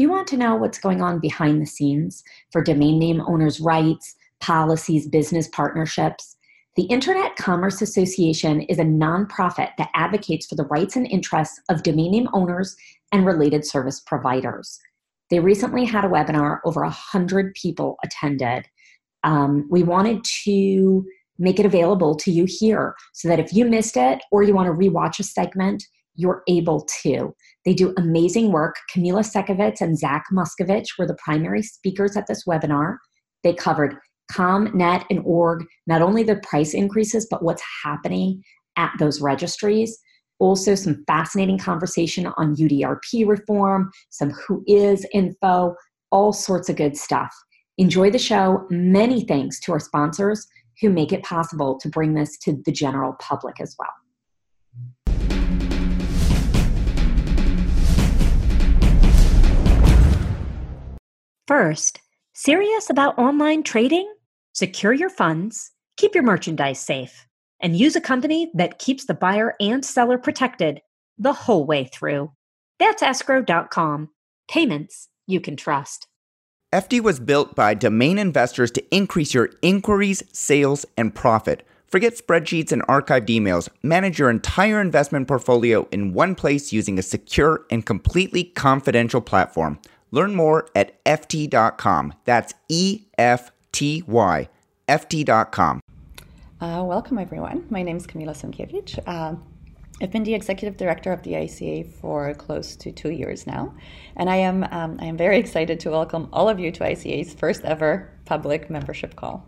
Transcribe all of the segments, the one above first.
You want to know what's going on behind the scenes for domain name owners' rights, policies, business partnerships? The Internet Commerce Association is a nonprofit that advocates for the rights and interests of domain name owners and related service providers. They recently had a webinar, over 100 people attended. Um, we wanted to make it available to you here so that if you missed it or you want to rewatch a segment, you're able to. They do amazing work. Kamila Sekiewicz and Zak Muscovitch were the primary speakers at this webinar. They covered com, net, and org, not only the price increases, but what's happening at those registries. Also, some fascinating conversation on UDRP reform, some WHOIS info, all sorts of good stuff. Enjoy the show. Many thanks to our sponsors who make it possible to bring this to the general public as well. First, serious about online trading? Secure your funds, keep your merchandise safe, and use a company that keeps the buyer and seller protected the whole way through. That's escrow.com. Payments you can trust. Efty was built by domain investors to increase your inquiries, sales, and profit. Forget spreadsheets and archived emails. Manage your entire investment portfolio in one place using a secure and completely confidential platform. Learn more at Efty.com. That's E F T Y, Efty.com. Uh, welcome, everyone. My name is Kamila Sekiewicz. Uh, I've been the executive director of the ICA for close to two years now, and I am um, I am very excited to welcome all of you to ICA's first ever public membership call.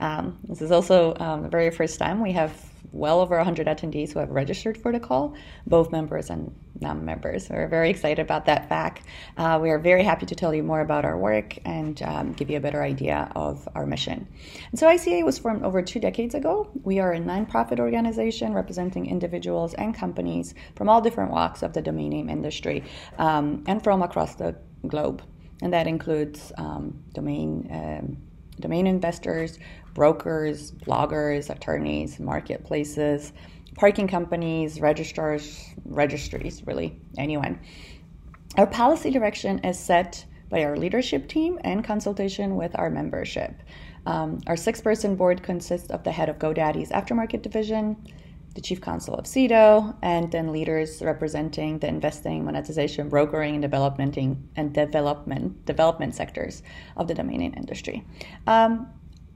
Um, this is also um, the very first time we have well over 100 attendees who have registered for the call, both members and non members. We're very excited about that fact. Uh, we are very happy to tell you more about our work and um, give you a better idea of our mission. And so, ICA was formed over two decades ago. We are a nonprofit organization representing individuals and companies from all different walks of the domain name industry um, and from across the globe. And that includes um, domain. Domain investors, brokers, bloggers, attorneys, marketplaces, parking companies, registrars, registries, really, anyone. Our policy direction is set by our leadership team and consultation with our membership. Um, our six person board consists of the head of GoDaddy's aftermarket division, the chief counsel of Sedo, and then leaders representing the investing, monetization, brokering, and developmenting and development development sectors of the domain industry. Um,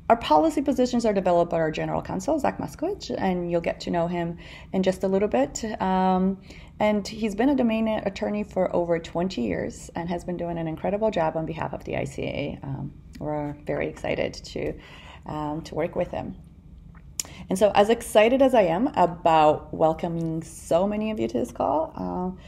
our policy positions are developed by our general counsel, Zak Muscovitch, and you'll get to know him in just a little bit. Um, and he's been a domain attorney for over 20 years and has been doing an incredible job on behalf of the ICA. Um, we're very excited to, um, to work with him. And so, as excited as I am about welcoming so many of you to this call, uh,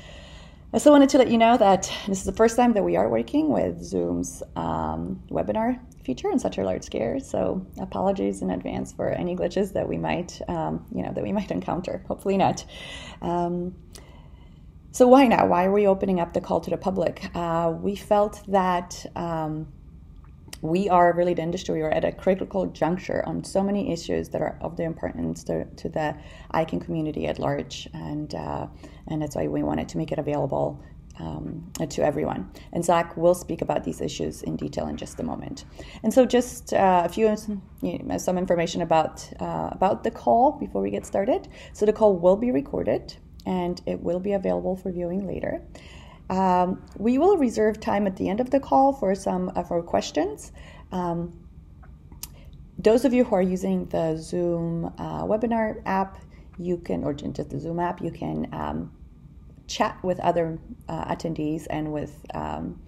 I also wanted to let you know that this is the first time that we are working with Zoom's um, webinar feature in such a large scale. So apologies in advance for any glitches that we might, um, you know, that we might encounter. Hopefully not. Um, so why now? Why are we opening up the call to the public? Uh, we felt that um, we are really the industry. We are at a critical juncture on so many issues that are of the importance to, to the ICANN community at large, and uh, and that's why we wanted to make it available um, to everyone. And Zak will speak about these issues in detail in just a moment. And so, just uh, a few you know, some information about uh, about the call before we get started. So the call will be recorded and it will be available for viewing later. Um, we will reserve time at the end of the call for some of our questions. Um, those of you who are using the Zoom uh, webinar app, you can, or just the Zoom app, you can um, chat with other uh, attendees and with um,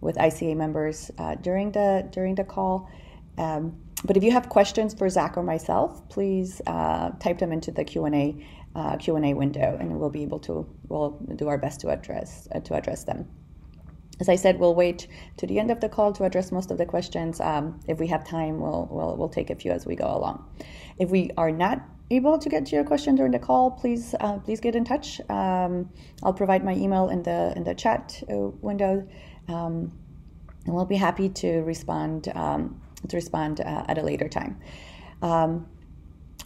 with ICA members uh, during the during the call. Um, but if you have questions for Zak or myself, please uh, type them into the Q and A uh, Q and A window, and we'll be able to we'll do our best to address uh, to address them. As I said, we'll wait to the end of the call to address most of the questions. Um, if we have time, we'll, we'll we'll take a few as we go along. If we are not able to get to your question during the call, please uh, please get in touch. Um, I'll provide my email in the in the chat uh, window, um, and we'll be happy to respond um, to respond uh, at a later time.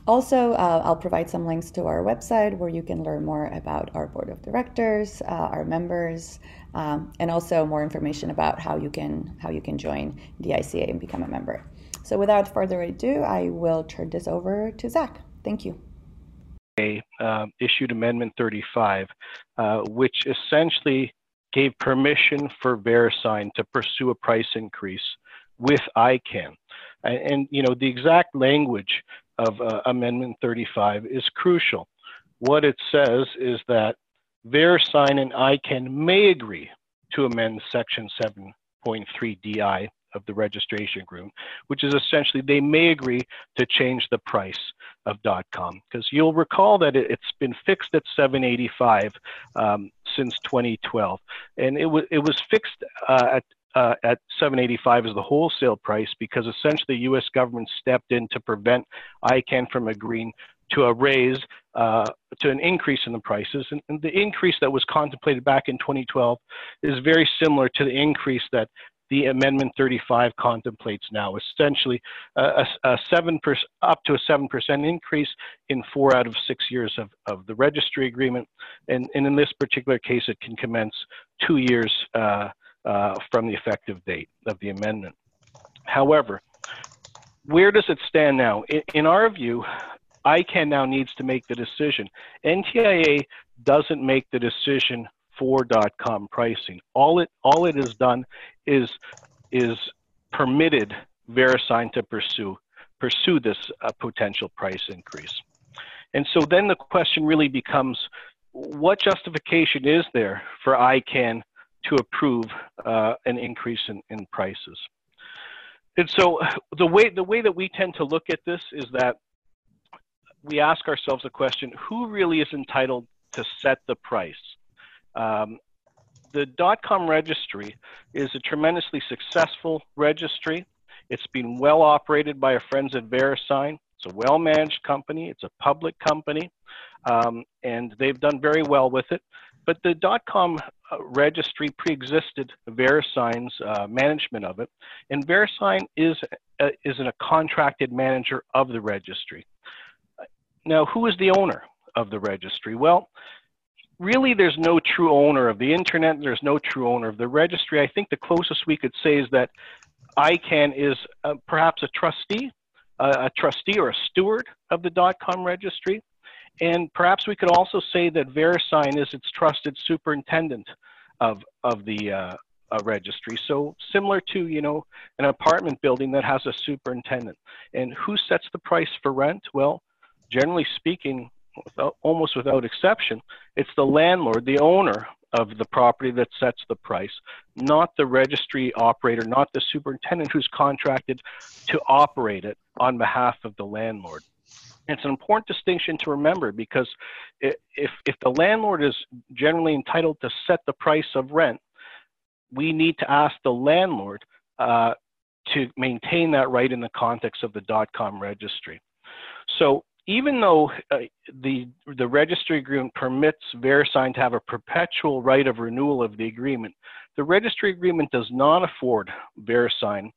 Also, uh, I'll provide some links to our website where you can learn more about our board of directors, uh, our members, um, and also more information about how you can how you can join the ICA and become a member. So, without further ado, I will turn this over to Zak. Thank you. Uh, issued Amendment 35, uh, which essentially gave permission for VeriSign to pursue a price increase with ICANN. And, and you know, the exact language of uh, Amendment 35 is crucial. What it says is that VeriSign and ICANN may agree to amend Section 7.3 DI of the registration agreement, which is essentially they may agree to change the price of .com because you'll recall that it, has been fixed at 785 um, since 2012, and it was it was fixed uh, at uh, at 785 as the wholesale price because essentially the U.S. government stepped in to prevent ICANN from agreeing to a raise, uh, to an increase in the prices. And, and, the increase that was contemplated back in 2012 is very similar to the increase that the Amendment 35 contemplates now, essentially a, a seven per, up to a 7% increase in four out of six years of, of the registry agreement. And, and in this particular case, it can commence two years uh, uh, from the effective date of the amendment. However, where does it stand now? In, in our view, ICANN now needs to make the decision. NTIA doesn't make the decision for .com pricing. All it all it has done is is permitted VeriSign to pursue pursue this uh, potential price increase. And so then the question really becomes, what justification is there for ICANN to approve uh, an increase in, in prices? And so the way the way that we tend to look at this is that we ask ourselves a question: Who really is entitled to set the price? Um, the .com registry is a tremendously successful registry. It's been well operated by our friends at VeriSign. It's a well-managed company. It's a public company, um, and they've done very well with it. But the .com uh, registry pre-existed VeriSign's uh, management of it, and VeriSign is uh, is a contracted manager of the registry. Now, who is the owner of the registry? Well, really there's no true owner of the internet there's no true owner of the registry i think the closest we could say is that icann is uh, perhaps a trustee uh, a trustee or a steward of the com registry and perhaps we could also say that verisign is its trusted superintendent of of the uh, registry. So similar to you know an apartment building that has a superintendent. And who sets the price for rent? Well generally speaking without, almost without exception, it's the landlord, the owner of the property that sets the price, not the registry operator, not the superintendent who's contracted to operate it on behalf of the landlord. It's an important distinction to remember because if, if the landlord is generally entitled to set the price of rent, we need to ask the landlord uh, to maintain that right in the context of the dot .com registry. So even though uh, the, the registry agreement permits VeriSign to have a perpetual right of renewal of the agreement, the registry agreement does not afford VeriSign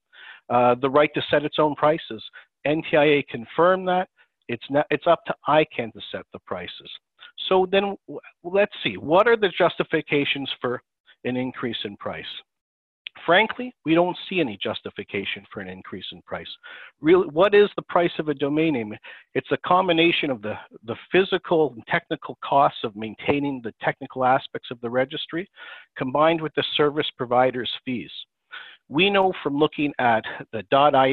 uh, the right to set its own prices. NTIA confirmed that. It's, not, it's up to ICANN to set the prices. So then let's see, what are the justifications for an increase in price? Frankly, we don't see any justification for an increase in price. Really, what is the price of a domain name? It's a combination of the, the physical and technical costs of maintaining the technical aspects of the registry combined with the service provider's fees. We know from looking at the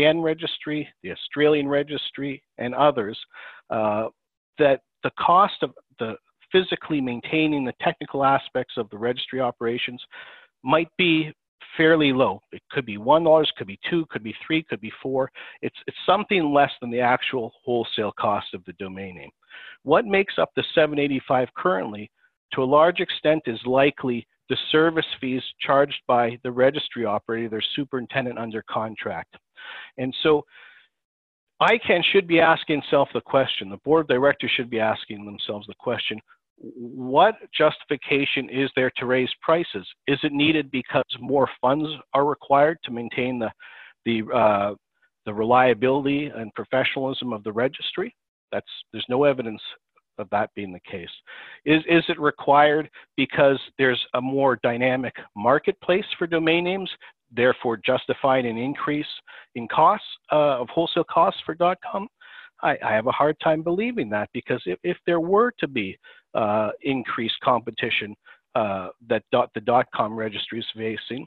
.in registry, the Australian registry, and others uh, that the cost of the physically maintaining the technical aspects of the registry operations might be fairly low. It could be one dollars, could be two, could be three, could be four. It's it's something less than the actual wholesale cost of the domain name. What makes up the 785 currently, to a large extent, is likely the service fees charged by the registry operator, their superintendent under contract. And so ICANN should be asking itself the question, the board of directors should be asking themselves the question, what justification is there to raise prices? Is it needed because more funds are required to maintain the, the, uh, the reliability and professionalism of the registry? That's there's no evidence of that being the case. Is is it required because there's a more dynamic marketplace for domain names, therefore justifying an increase in costs uh, of wholesale costs for .com? I, I, have a hard time believing that because if, if there were to be uh, increased competition uh, that dot, the .com registry is facing,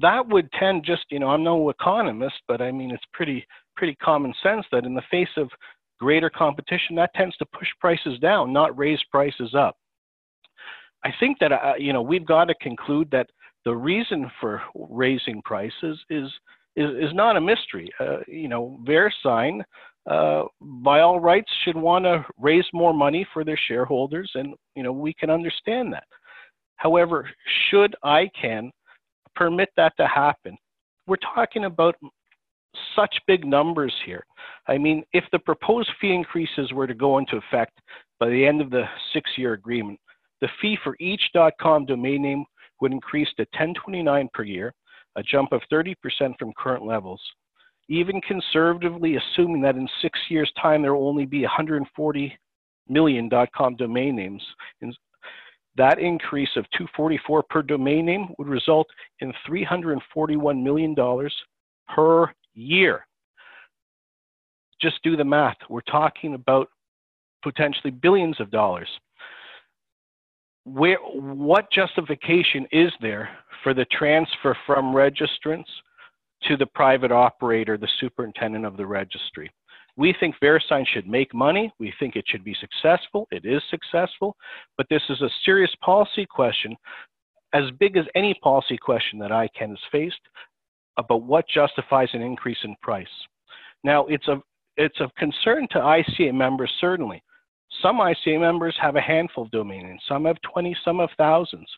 that would tend just, you know, I'm no economist, but I mean, it's pretty, pretty common sense that in the face of greater competition, that tends to push prices down, not raise prices up. I think that, uh, you know, we've got to conclude that the reason for raising prices is, is, is not a mystery. Uh, you know, VeriSign, uh, by all rights, should want to raise more money for their shareholders, and, you know, we can understand that. However, should ICANN permit that to happen. We're talking about such big numbers here. I mean, if the proposed fee increases were to go into effect by the end of the six year agreement, the fee for each .com domain name would increase to 1029 per year, a jump of 30% from current levels. Even conservatively assuming that in six years' time there will only be 140 million .com domain names, that increase of 244 per domain name would result in $341 million per year. Just do the math. We're talking about potentially billions of dollars. Where, what justification is there for the transfer from registrants to the private operator, the superintendent of the registry? We think VeriSign should make money. We think it should be successful. It is successful, but this is a serious policy question, as big as any policy question that ICANN has faced about what justifies an increase in price. Now, it's of, it's of concern to ICA members, certainly. Some ICA members have a handful of domain names. Some have 20, some have thousands.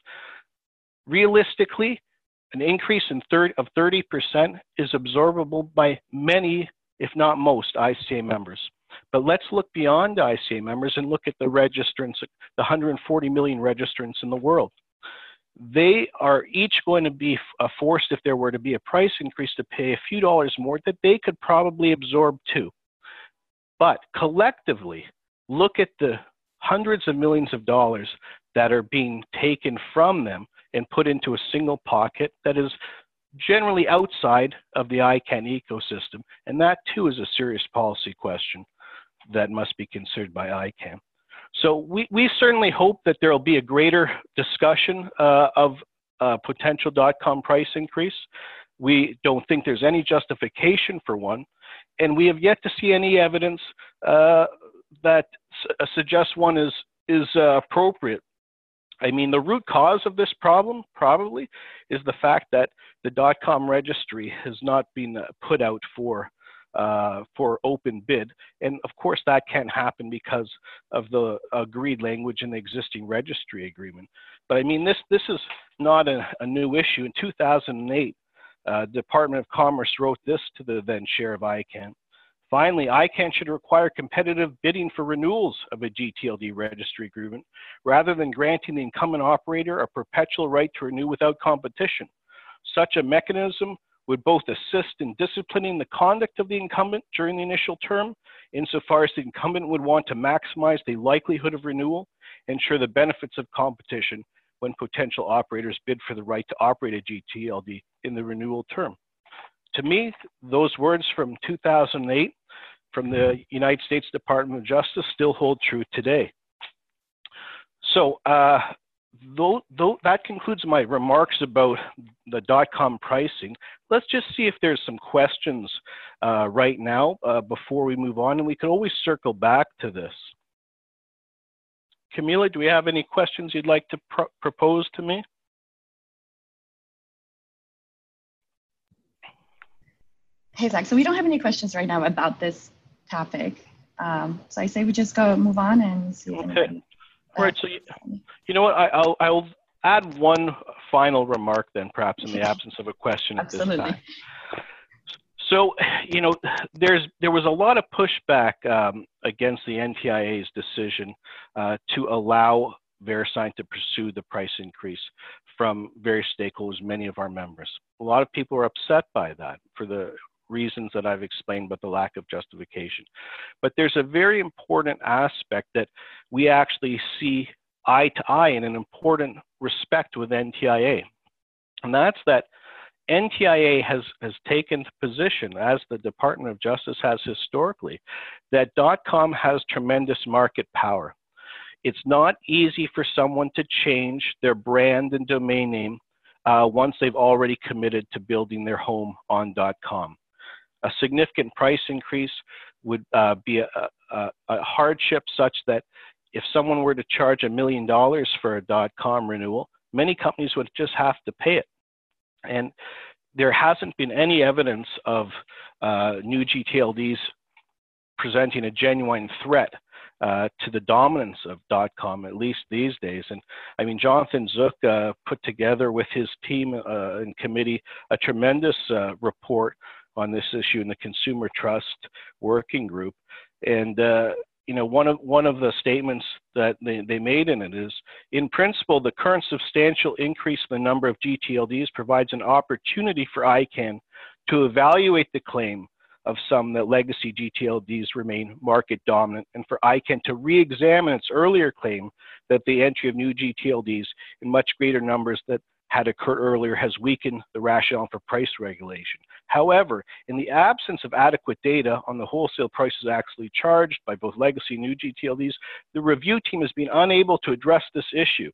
Realistically, an increase in third, of 30% is absorbable by many if not most, ICA members. But let's look beyond ICA members and look at the registrants, the 140 million registrants in the world. They are each going to be forced, if there were to be a price increase, to pay a few dollars more that they could probably absorb too. But collectively, look at the hundreds of millions of dollars that are being taken from them and put into a single pocket that is generally outside of the ICANN ecosystem. And that too is a serious policy question that must be considered by ICANN. So we, we certainly hope that there will be a greater discussion uh, of uh, potential .com price increase. We don't think there's any justification for one, and we have yet to see any evidence uh, that suggests one is is uh, appropriate I mean, the root cause of this problem probably is the fact that the dot-com registry has not been uh, put out for uh, for open bid, and of course that can't happen because of the agreed language in the existing registry agreement. But I mean, this this is not a, a new issue. In 2008, uh, Department of Commerce wrote this to the then chair of ICANN. Finally, ICANN should require competitive bidding for renewals of a GTLD registry agreement rather than granting the incumbent operator a perpetual right to renew without competition. Such a mechanism would both assist in disciplining the conduct of the incumbent during the initial term, insofar as the incumbent would want to maximize the likelihood of renewal, ensure the benefits of competition when potential operators bid for the right to operate a GTLD in the renewal term to me, those words from 2008 from the United States Department of Justice still hold true today. So uh, though, though that concludes my remarks about the dot-com pricing. Let's just see if there's some questions uh, right now uh, before we move on, and we can always circle back to this. Kamila, do we have any questions you'd like to pr propose to me? Hey, Zak. So we don't have any questions right now about this topic. Um, so I say we just go move on and see if okay. All right. So you, you know what? I, will I'll add one final remark then, perhaps in the absence of a question at this time. So, you know, there's there was a lot of pushback um, against the NTIA's decision uh, to allow VeriSign to pursue the price increase from various stakeholders, many of our members. A lot of people are upset by that for the reasons that I've explained, but the lack of justification. But there's a very important aspect that we actually see eye to eye in an important respect with NTIA. And that's that NTIA has, has taken the position, as the Department of Justice has historically, that .com has tremendous market power. It's not easy for someone to change their brand and domain name uh, once they've already committed to building their home on .com. A significant price increase would uh, be a, a, a, hardship such that if someone were to charge a million dollars for a dot .com renewal, many companies would just have to pay it. And there hasn't been any evidence of uh, new GTLDs presenting a genuine threat uh, to the dominance of .com, at least these days. And I mean, Jonathan Zuck uh, put together with his team uh, and committee a tremendous uh, report on this issue in the Consumer Trust Working Group. And uh, you know, one of one of the statements that they, they made in it is, in principle, the current substantial increase in the number of GTLDs provides an opportunity for ICANN to evaluate the claim of some that legacy GTLDs remain market dominant, and for ICANN to re-examine its earlier claim that the entry of new GTLDs in much greater numbers that had occurred earlier has weakened the rationale for price regulation. However, in the absence of adequate data on the wholesale prices actually charged by both legacy and new GTLDs, the review team has been unable to address this issue.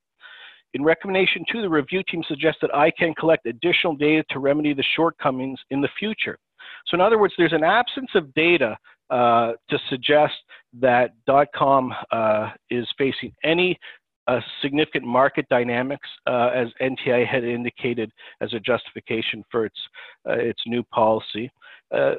In recommendation two, the review team suggests that ICANN collect additional data to remedy the shortcomings in the future. So in other words, there's an absence of data uh, to suggest that .com uh, is facing any significant market dynamics, uh, as NTI had indicated as a justification for its uh, its new policy. Uh,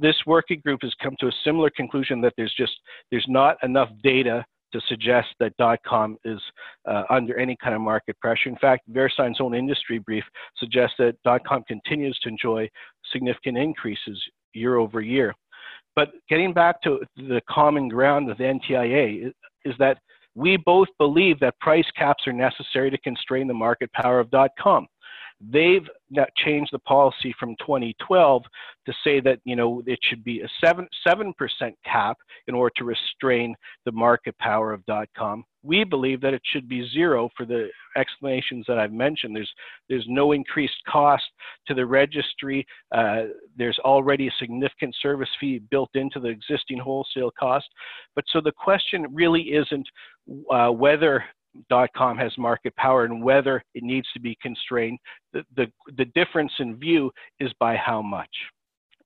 this working group has come to a similar conclusion that there's just there's not enough data to suggest that dot .com is uh, under any kind of market pressure. In fact, VeriSign's own industry brief suggests that dot .com continues to enjoy significant increases year over year. But getting back to the common ground with NTIA is that we both believe that price caps are necessary to constrain the market power of .com. They've changed the policy from 2012 to say that you know it should be a seven percent cap in order to restrain the market power of .com. We believe that it should be zero for the explanations that I've mentioned. There's there's no increased cost to the registry. Uh, there's already a significant service fee built into the existing wholesale cost. But so the question really isn't uh, whether .com has market power and whether it needs to be constrained. The, the, the difference in view is by how much.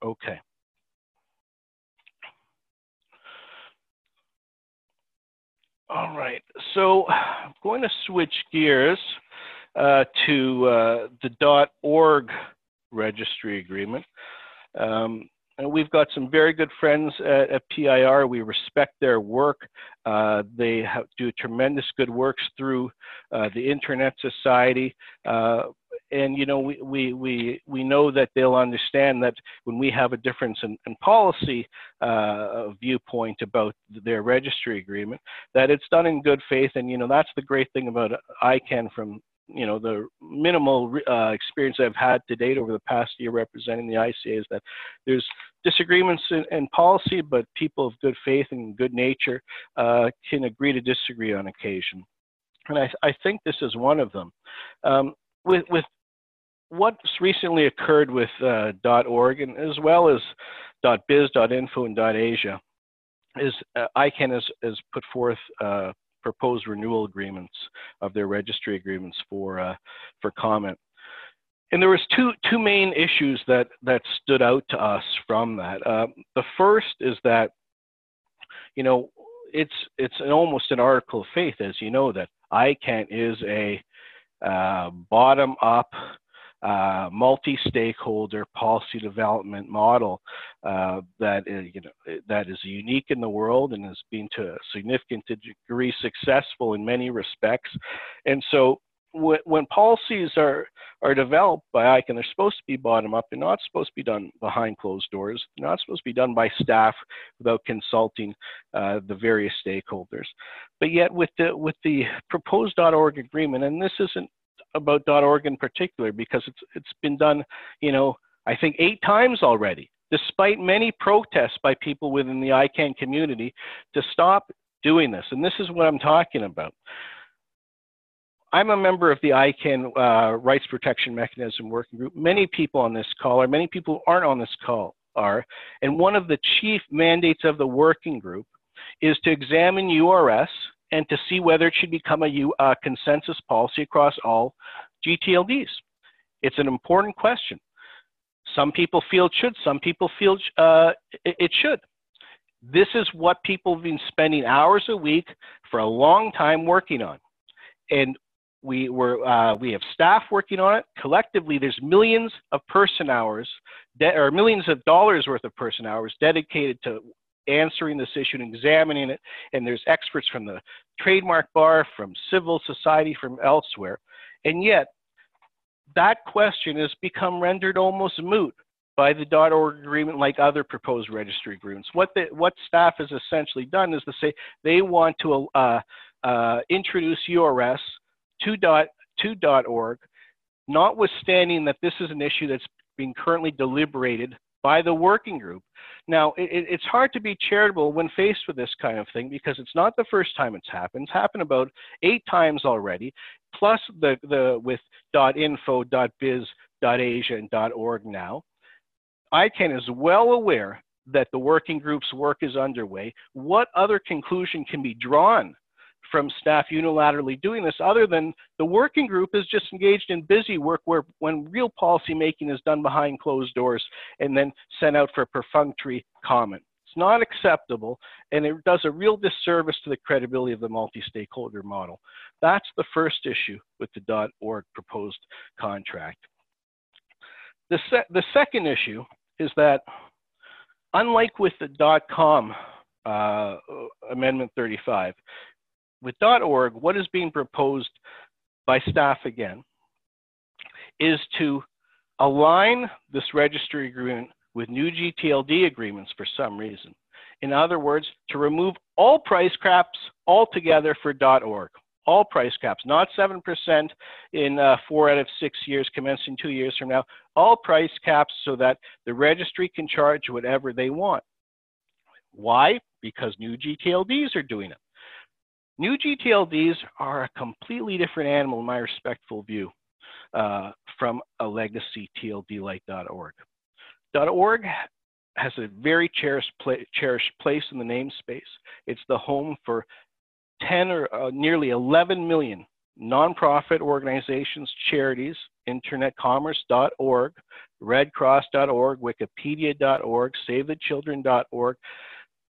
Okay. All right, so I'm going to switch gears uh, to uh, the .org registry agreement. Um, and we've got some very good friends at, at PIR. We respect their work. Uh, they do tremendous good works through uh, the Internet Society. Uh, and you know we, we we we know that they'll understand that when we have a difference in, in policy uh, viewpoint about their registry agreement that it's done in good faith and you know that's the great thing about ICANN from you know the minimal uh, experience I've had to date over the past year representing the ICA is that there's disagreements in, in policy, but people of good faith and good nature uh, can agree to disagree on occasion, and I, I think this is one of them. Um, with with what's recently occurred with uh, .org and as well as .biz, .info, and .asia is uh, ICANN has, has put forth uh, proposed renewal agreements of their registry agreements for uh, for comment. And there was two two main issues that that stood out to us from that. Uh, the first is that, you know, it's it's an, almost an article of faith, as you know, that ICANN is a uh, bottom up uh, multi-stakeholder policy development model uh, that is, you know that is unique in the world and has been to a significant degree successful in many respects. And so when, when policies are are developed by ICANN, they're supposed to be bottom up. They're not supposed to be done behind closed doors. They're not supposed to be done by staff without consulting uh, the various stakeholders. But yet, with the with the proposed .org agreement, and this isn't about .org in particular because it's it's been done, you know, I think eight times already. despite many protests by people within the ICANN community to stop doing this. And this is what I'm talking about. I'm a member of the ICANN uh, Rights Protection Mechanism Working Group. Many people on this call, or many people who aren't on this call, are. And one of the chief mandates of the working group is to examine URS and to see whether it should become a uh, consensus policy across all GTLDs. It's an important question. Some people feel it should, some people feel uh, it should. This is what people have been spending hours a week for a long time working on. And we were uh, we have staff working on it. Collectively, there's millions of person hours, or millions of dollars worth of person hours dedicated to answering this issue and examining it. And there's experts from the trademark bar, from civil society, from elsewhere. And yet, that question has become rendered almost moot by the .org agreement like other proposed registry agreements. What, the, what staff has essentially done is to say they want to uh, uh, introduce URS to, dot, to .org, notwithstanding that this is an issue that's being currently deliberated by the working group. Now, it, it's hard to be charitable when faced with this kind of thing because it's not the first time it's happened. It's happened about eight times already, plus the, the with .info, .biz, .asia, and .org now. ICANN is well aware that the working group's work is underway. What other conclusion can be drawn from staff unilaterally doing this other than the working group is just engaged in busy work where when real policy making is done behind closed doors and then sent out for a perfunctory comment. It's not acceptable and it does a real disservice to the credibility of the multi-stakeholder model. That's the first issue with the .org proposed contract. The, se the second issue is that unlike with the .com uh, Amendment 35, with .org, what is being proposed by staff again is to align this registry agreement with new GTLD agreements for some reason. In other words, to remove all price caps altogether for .org. All price caps, not 7% in uh, four out of six years, commencing two years from now. All price caps so that the registry can charge whatever they want. Why? Because new GTLDs are doing it. New GTLDs are a completely different animal in my respectful view uh, from a legacy TLD like .org. .org has a very cherished, cherished place in the namespace. It's the home for 10 or uh, nearly 11 million nonprofit organizations, charities, internetcommerce.org, redcross.org, wikipedia.org, savethechildren.org,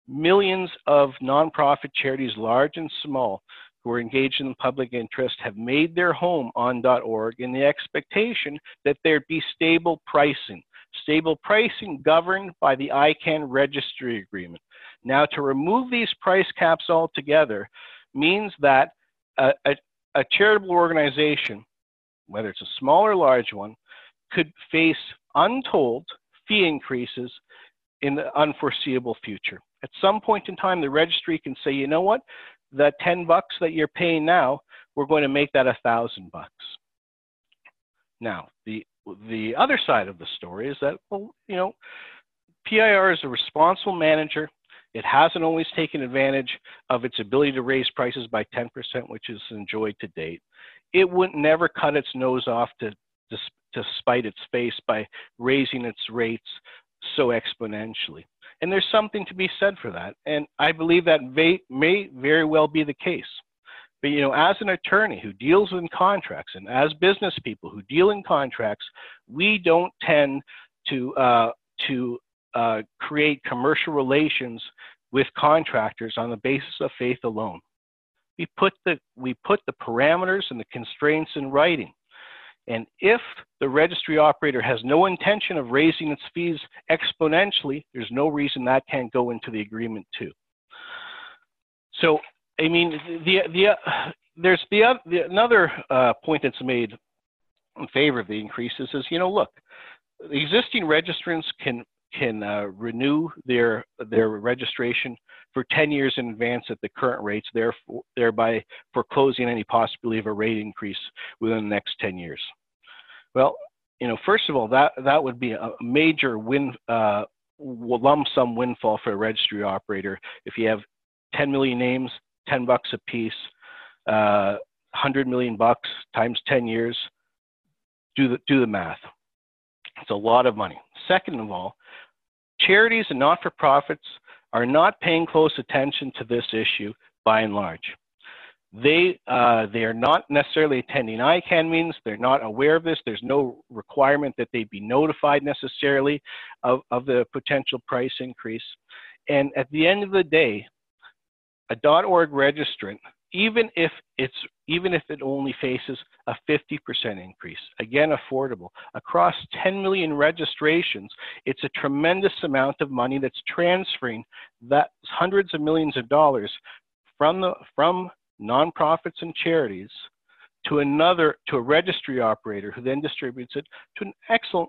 Millions of nonprofit charities, large and small, who are engaged in the public interest have made their home on .org in the expectation that there'd be stable pricing. Stable pricing governed by the ICANN registry agreement. Now, to remove these price caps altogether means that a, a, a charitable organization, whether it's a small or large one, could face untold fee increases in the unforeseeable future. At some point in time, the registry can say, you know what, the 10 bucks that you're paying now, we're going to make that a thousand bucks. Now, the the other side of the story is that, well, you know, PIR is a responsible manager. It hasn't always taken advantage of its ability to raise prices by 10%, which is enjoyed to date. It would never cut its nose off to, to, to spite its face by raising its rates so exponentially. And there's something to be said for that. And I believe that may, may very well be the case. But you know, as an attorney who deals in contracts and as business people who deal in contracts, we don't tend to uh, to uh, create commercial relations with contractors on the basis of faith alone. We put the we put the parameters and the constraints in writing. And if the registry operator has no intention of raising its fees exponentially, there's no reason that can't go into the agreement too. So, I mean, the, the, uh, there's the, the another uh, point that's made in favor of the increases is, you know, look, the existing registrants can can uh, renew their their registration for 10 years in advance at the current rates, therefore, thereby foreclosing any possibility of a rate increase within the next 10 years. Well, you know, first of all, that that would be a major win uh, lump sum windfall for a registry operator if you have 10 million names, 10 bucks a piece, uh, 100 million bucks times 10 years. Do the, do the math. It's a lot of money. Second of all, charities and not for profits are not paying close attention to this issue by and large. They, uh, they are not necessarily attending ICANN meetings. They're not aware of this. There's no requirement that they be notified necessarily of, of the potential price increase. And at the end of the day, a .org registrant, even if it's even if it only faces a 50% increase, again affordable across 10 million registrations, it's a tremendous amount of money that's transferring that hundreds of millions of dollars from the from nonprofits and charities to another to a registry operator who then distributes it to an excellent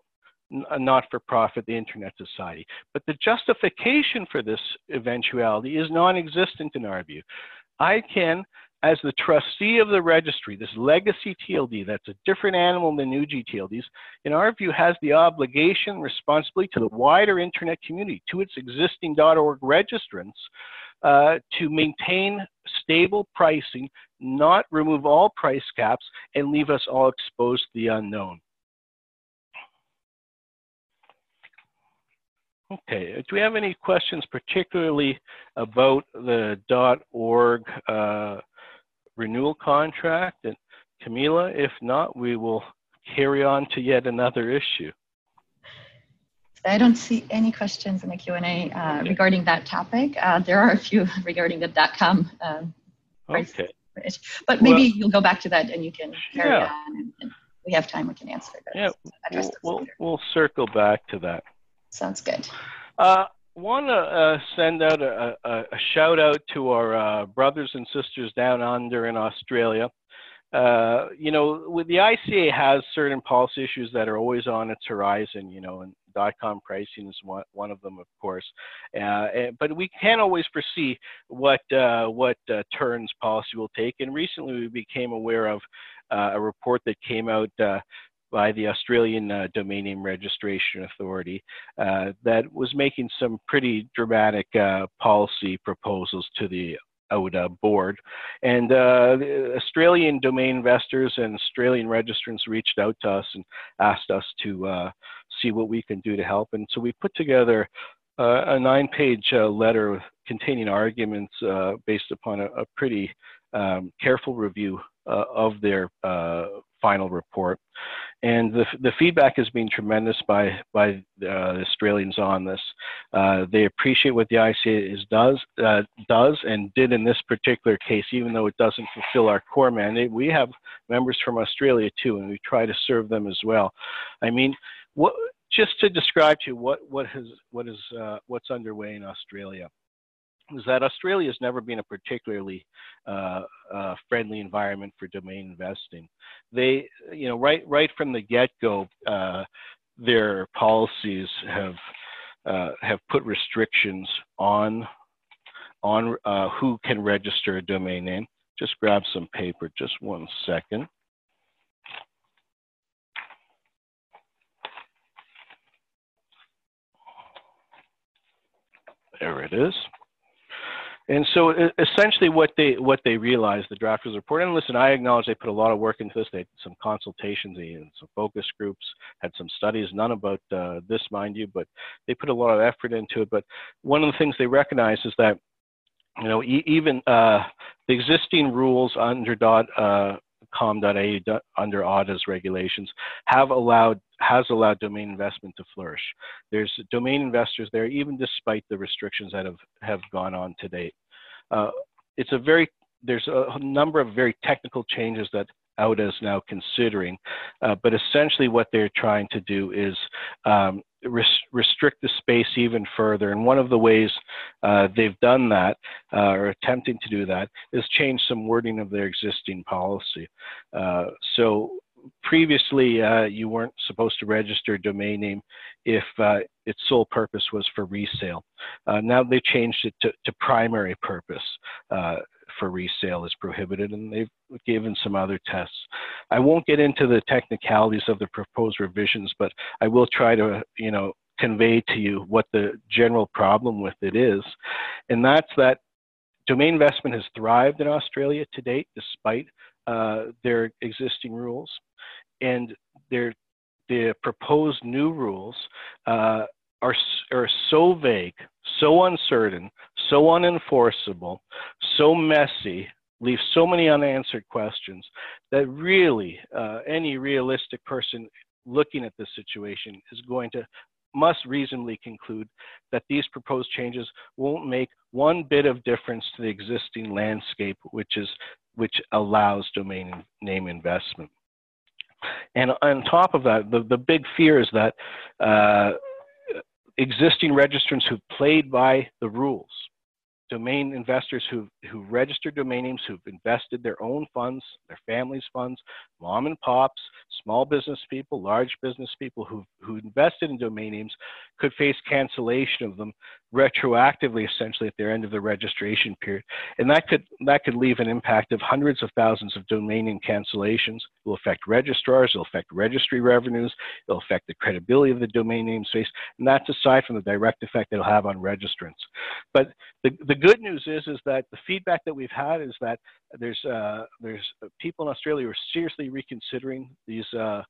not-for-profit, the Internet Society. But the justification for this eventuality is non-existent in our view. ICANN, as the trustee of the registry, this legacy TLD, that's a different animal than new GTLDs, in our view, has the obligation, responsibility to the wider Internet community, to its existing .org registrants, uh, to maintain stable pricing, not remove all price caps, and leave us all exposed to the unknown. Okay, do we have any questions particularly about the .org uh, renewal contract? And Kamila, if not, we will carry on to yet another issue. I don't see any questions in the Q&A uh, okay. regarding that topic. Uh, there are a few regarding the dot .com um, okay. But maybe well, you'll go back to that and you can carry yeah. on. And, and we have time, we can answer those. Yeah, we'll, we'll, we'll circle back to that. Sounds good. Uh, want to uh, send out a, a, a, shout out to our uh, brothers and sisters down under in Australia. Uh, you know, the ICA has certain policy issues that are always on its horizon. You know, and dot-com pricing is one, one of them, of course. Uh, and, but we can't always foresee what uh, what uh, turns policy will take. And recently, we became aware of a report that came out by the Australian uh, Domain Name Registration Authority uh, that was making some pretty dramatic uh, policy proposals to the auDA board. And uh, Australian domain investors and Australian registrants reached out to us and asked us to uh, see what we can do to help. And so we put together uh, a nine page letter containing arguments based upon a, a pretty um, careful review of their final report. And the, the feedback has been tremendous by, by uh, the Australians on this. Uh, they appreciate what the ICA is, does, uh, does and did in this particular case, even though it doesn't fulfill our core mandate. We have members from Australia too, and we try to serve them as well. I mean, what, just to describe to you what, what, has, what is, uh, what's underway in Australia is that Australia has never been a particularly uh, uh, friendly environment for domain investing. They, you know, right right from the get-go, uh, their policies have uh, have put restrictions on on uh, who can register a domain name. Just grab some paper. Just one second. There it is. And so essentially what they what they realized, the drafters report, and listen, I acknowledge they put a lot of work into this. They had some consultations, they had some focus groups, had some studies, none about uh, this, mind you, but they put a lot of effort into it. But one of the things they recognize is that, you know, e even uh, the existing rules under dot, uh, com.au under auDA's regulations have allowed has allowed domain investment to flourish. There's domain investors there, even despite the restrictions that have, have gone on to date. Uh, it's a very there's a number of very technical changes that ODA is now considering, uh, but essentially what they're trying to do is um, res restrict the space even further. And one of the ways uh, they've done that, uh, or attempting to do that, is change some wording of their existing policy. Uh, so previously, uh, you weren't supposed to register a domain name if uh, its sole purpose was for resale. Uh, now they changed it to, to primary purpose for resale is prohibited, and they've given some other tests. I won't get into the technicalities of the proposed revisions, but I will try to, you know, convey to you what the general problem with it is, and that's that domain investment has thrived in Australia to date despite uh, their existing rules, and their the proposed new rules uh, are are so vague, so uncertain, so unenforceable, so messy, leave so many unanswered questions that really uh, any realistic person looking at this situation is going to must reasonably conclude that these proposed changes won't make one bit of difference to the existing landscape, which is which allows domain name investment. And on top of that, the, the big fear is that uh, existing registrants who've played by the rules domain investors who who registered domain names, who've invested their own funds, their families' funds, mom and pops, small business people, large business people who who invested in domain names could face cancellation of them retroactively, essentially at their end of the registration period, and that could that could leave an impact of hundreds of thousands of domain name cancellations. It will affect registrars, it'll affect registry revenues, it'll affect the credibility of the domain name space, and that's aside from the direct effect it'll have on registrants. But the, the good news is is that the feedback that we've had is that there's uh, there's people in Australia who are seriously reconsidering these uh,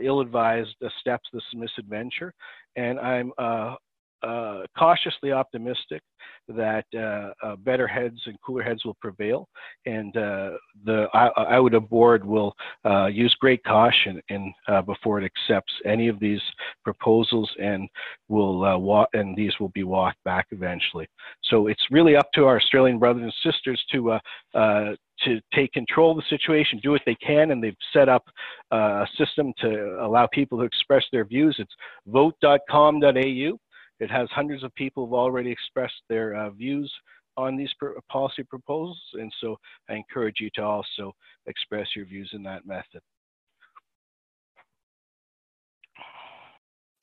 ill-advised steps, this misadventure, and I'm uh, uh, cautiously optimistic that uh, uh, better heads and cooler heads will prevail, and uh, the auDA board will uh, use great caution in, before it accepts any of these proposals, and will wa- and these will be walked back eventually. So it's really up to our Australian brothers and sisters to to take control of the situation, do what they can, and they've set up uh, a system to allow people to express their views. It's vote.com.au. It has hundreds of people who've already expressed their uh, views on these policy proposals, and so I encourage you to also express your views in that method.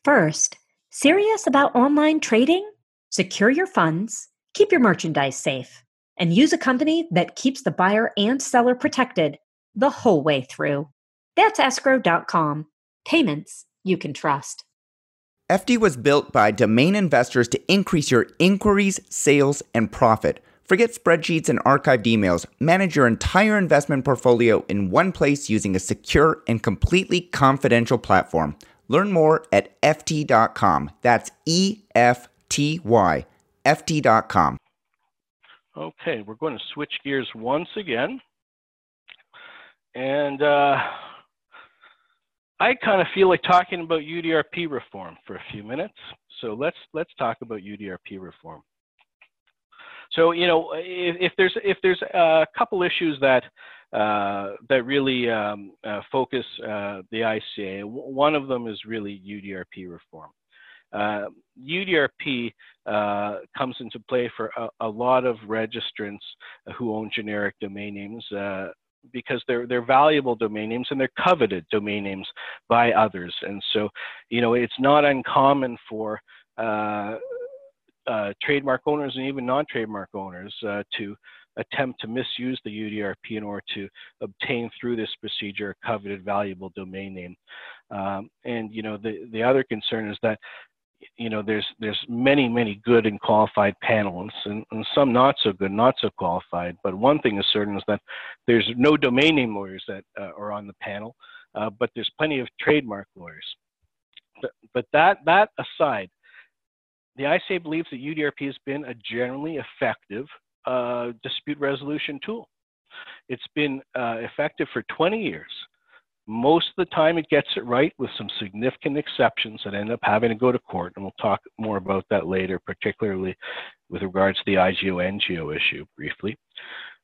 First, serious about online trading? Secure your funds, keep your merchandise safe, and use a company that keeps the buyer and seller protected the whole way through. That's escrow.com. Payments you can trust. Efty was built by domain investors to increase your inquiries, sales, and profit. Forget spreadsheets and archived emails. Manage your entire investment portfolio in one place using a secure and completely confidential platform. Learn more at Efty.com. That's E F T Y. Efty.com. Okay, we're going to switch gears once again. And uh, I kind of feel like talking about UDRP reform for a few minutes. So let's let's talk about UDRP reform. So you know, if, if there's if there's a couple issues that uh, that really um, uh, focus uh, the ICA, one of them is really UDRP reform. UDRP uh, uh, comes into play for a, a, lot of registrants who own generic domain names uh, because they're they're valuable domain names and they're coveted domain names by others. And so, you know, it's not uncommon for uh, uh, trademark owners and even non-trademark owners to attempt to misuse the UDRP in order to obtain through this procedure a coveted valuable domain name. Um, and you know, the the other concern is that you know there's there's many many good and qualified panelists and, and, some not so good not so qualified. But one thing is certain is that there's no domain name lawyers that uh, are on the panel uh, but there's plenty of trademark lawyers. But, but that that aside the ICA believes that UDRP has been a generally effective uh, dispute resolution tool. It's been uh, effective for 20 years most of the time, it gets it right with some significant exceptions that end up having to go to court. And we'll talk more about that later, particularly with regards to the IGO NGO issue briefly.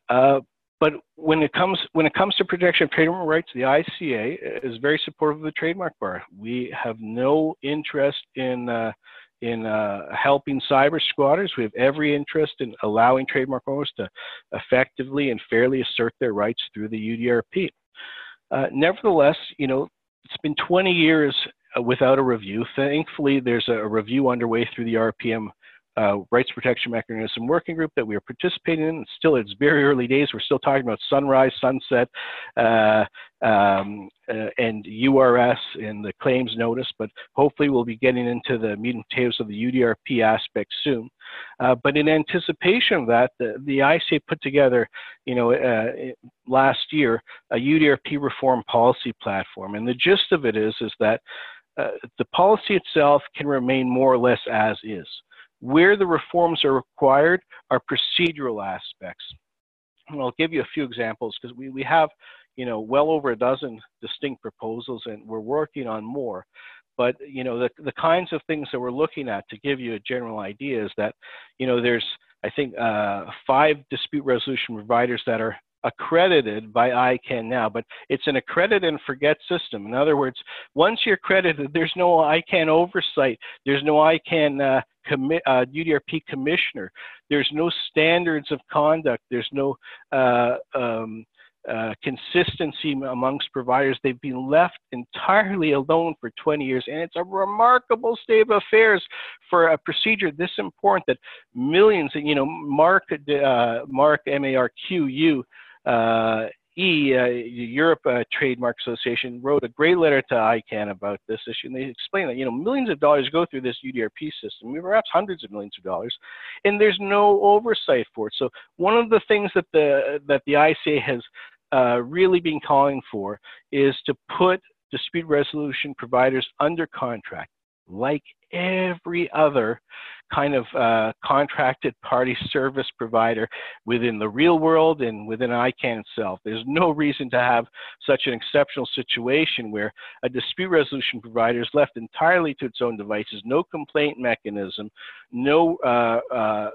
Uh, but when it comes when it comes to protection of trademark rights, the ICA is very supportive of the trademark bar. We have no interest in uh, in uh, helping cyber squatters. We have every interest in allowing trademark owners to effectively and fairly assert their rights through the UDRP. Uh, nevertheless, you know, it's been 20 years uh, without a review. Thankfully, there's a review underway through the RPM uh, rights protection mechanism working group that we are participating in. Still, it's very early days. We're still talking about sunrise, sunset, uh, um, uh, and URS in the claims notice, but hopefully we'll be getting into the meat and potatoes of the UDRP aspect soon. Uh, but in anticipation of that, the, the ICA put together, you know, uh, last year a UDRP reform policy platform, and the gist of it is is that uh, the policy itself can remain more or less as is. Where the reforms are required are procedural aspects. And I'll give you a few examples because we, we have, you know, well over a dozen distinct proposals and we're working on more. But, you know, the, the kinds of things that we're looking at to give you a general idea is that, you know, there's, I think, uh, five dispute resolution providers that are accredited by ICANN now, but it's an accredit and forget system. In other words, once you're accredited, there's no ICANN oversight. There's no ICANN uh, commi- uh, UDRP commissioner. There's no standards of conduct. There's no uh, um, uh, consistency amongst providers. They've been left entirely alone for 20 years, and it's a remarkable state of affairs for a procedure this important that millions, you know, Mark, uh, Mark M A R Q U E, uh, Europe uh, Trademark Association, wrote a great letter to ICANN about this issue, and they explain that you know millions of dollars go through this UDRP system, perhaps hundreds of millions of dollars, and there's no oversight for it. So one of the things that the that the ICA has uh, really been calling for is to put dispute resolution providers under contract, like every other kind of uh, contracted party service provider within the real world and within ICANN itself. There's no reason to have such an exceptional situation where a dispute resolution provider is left entirely to its own devices, no complaint mechanism, no uh, uh,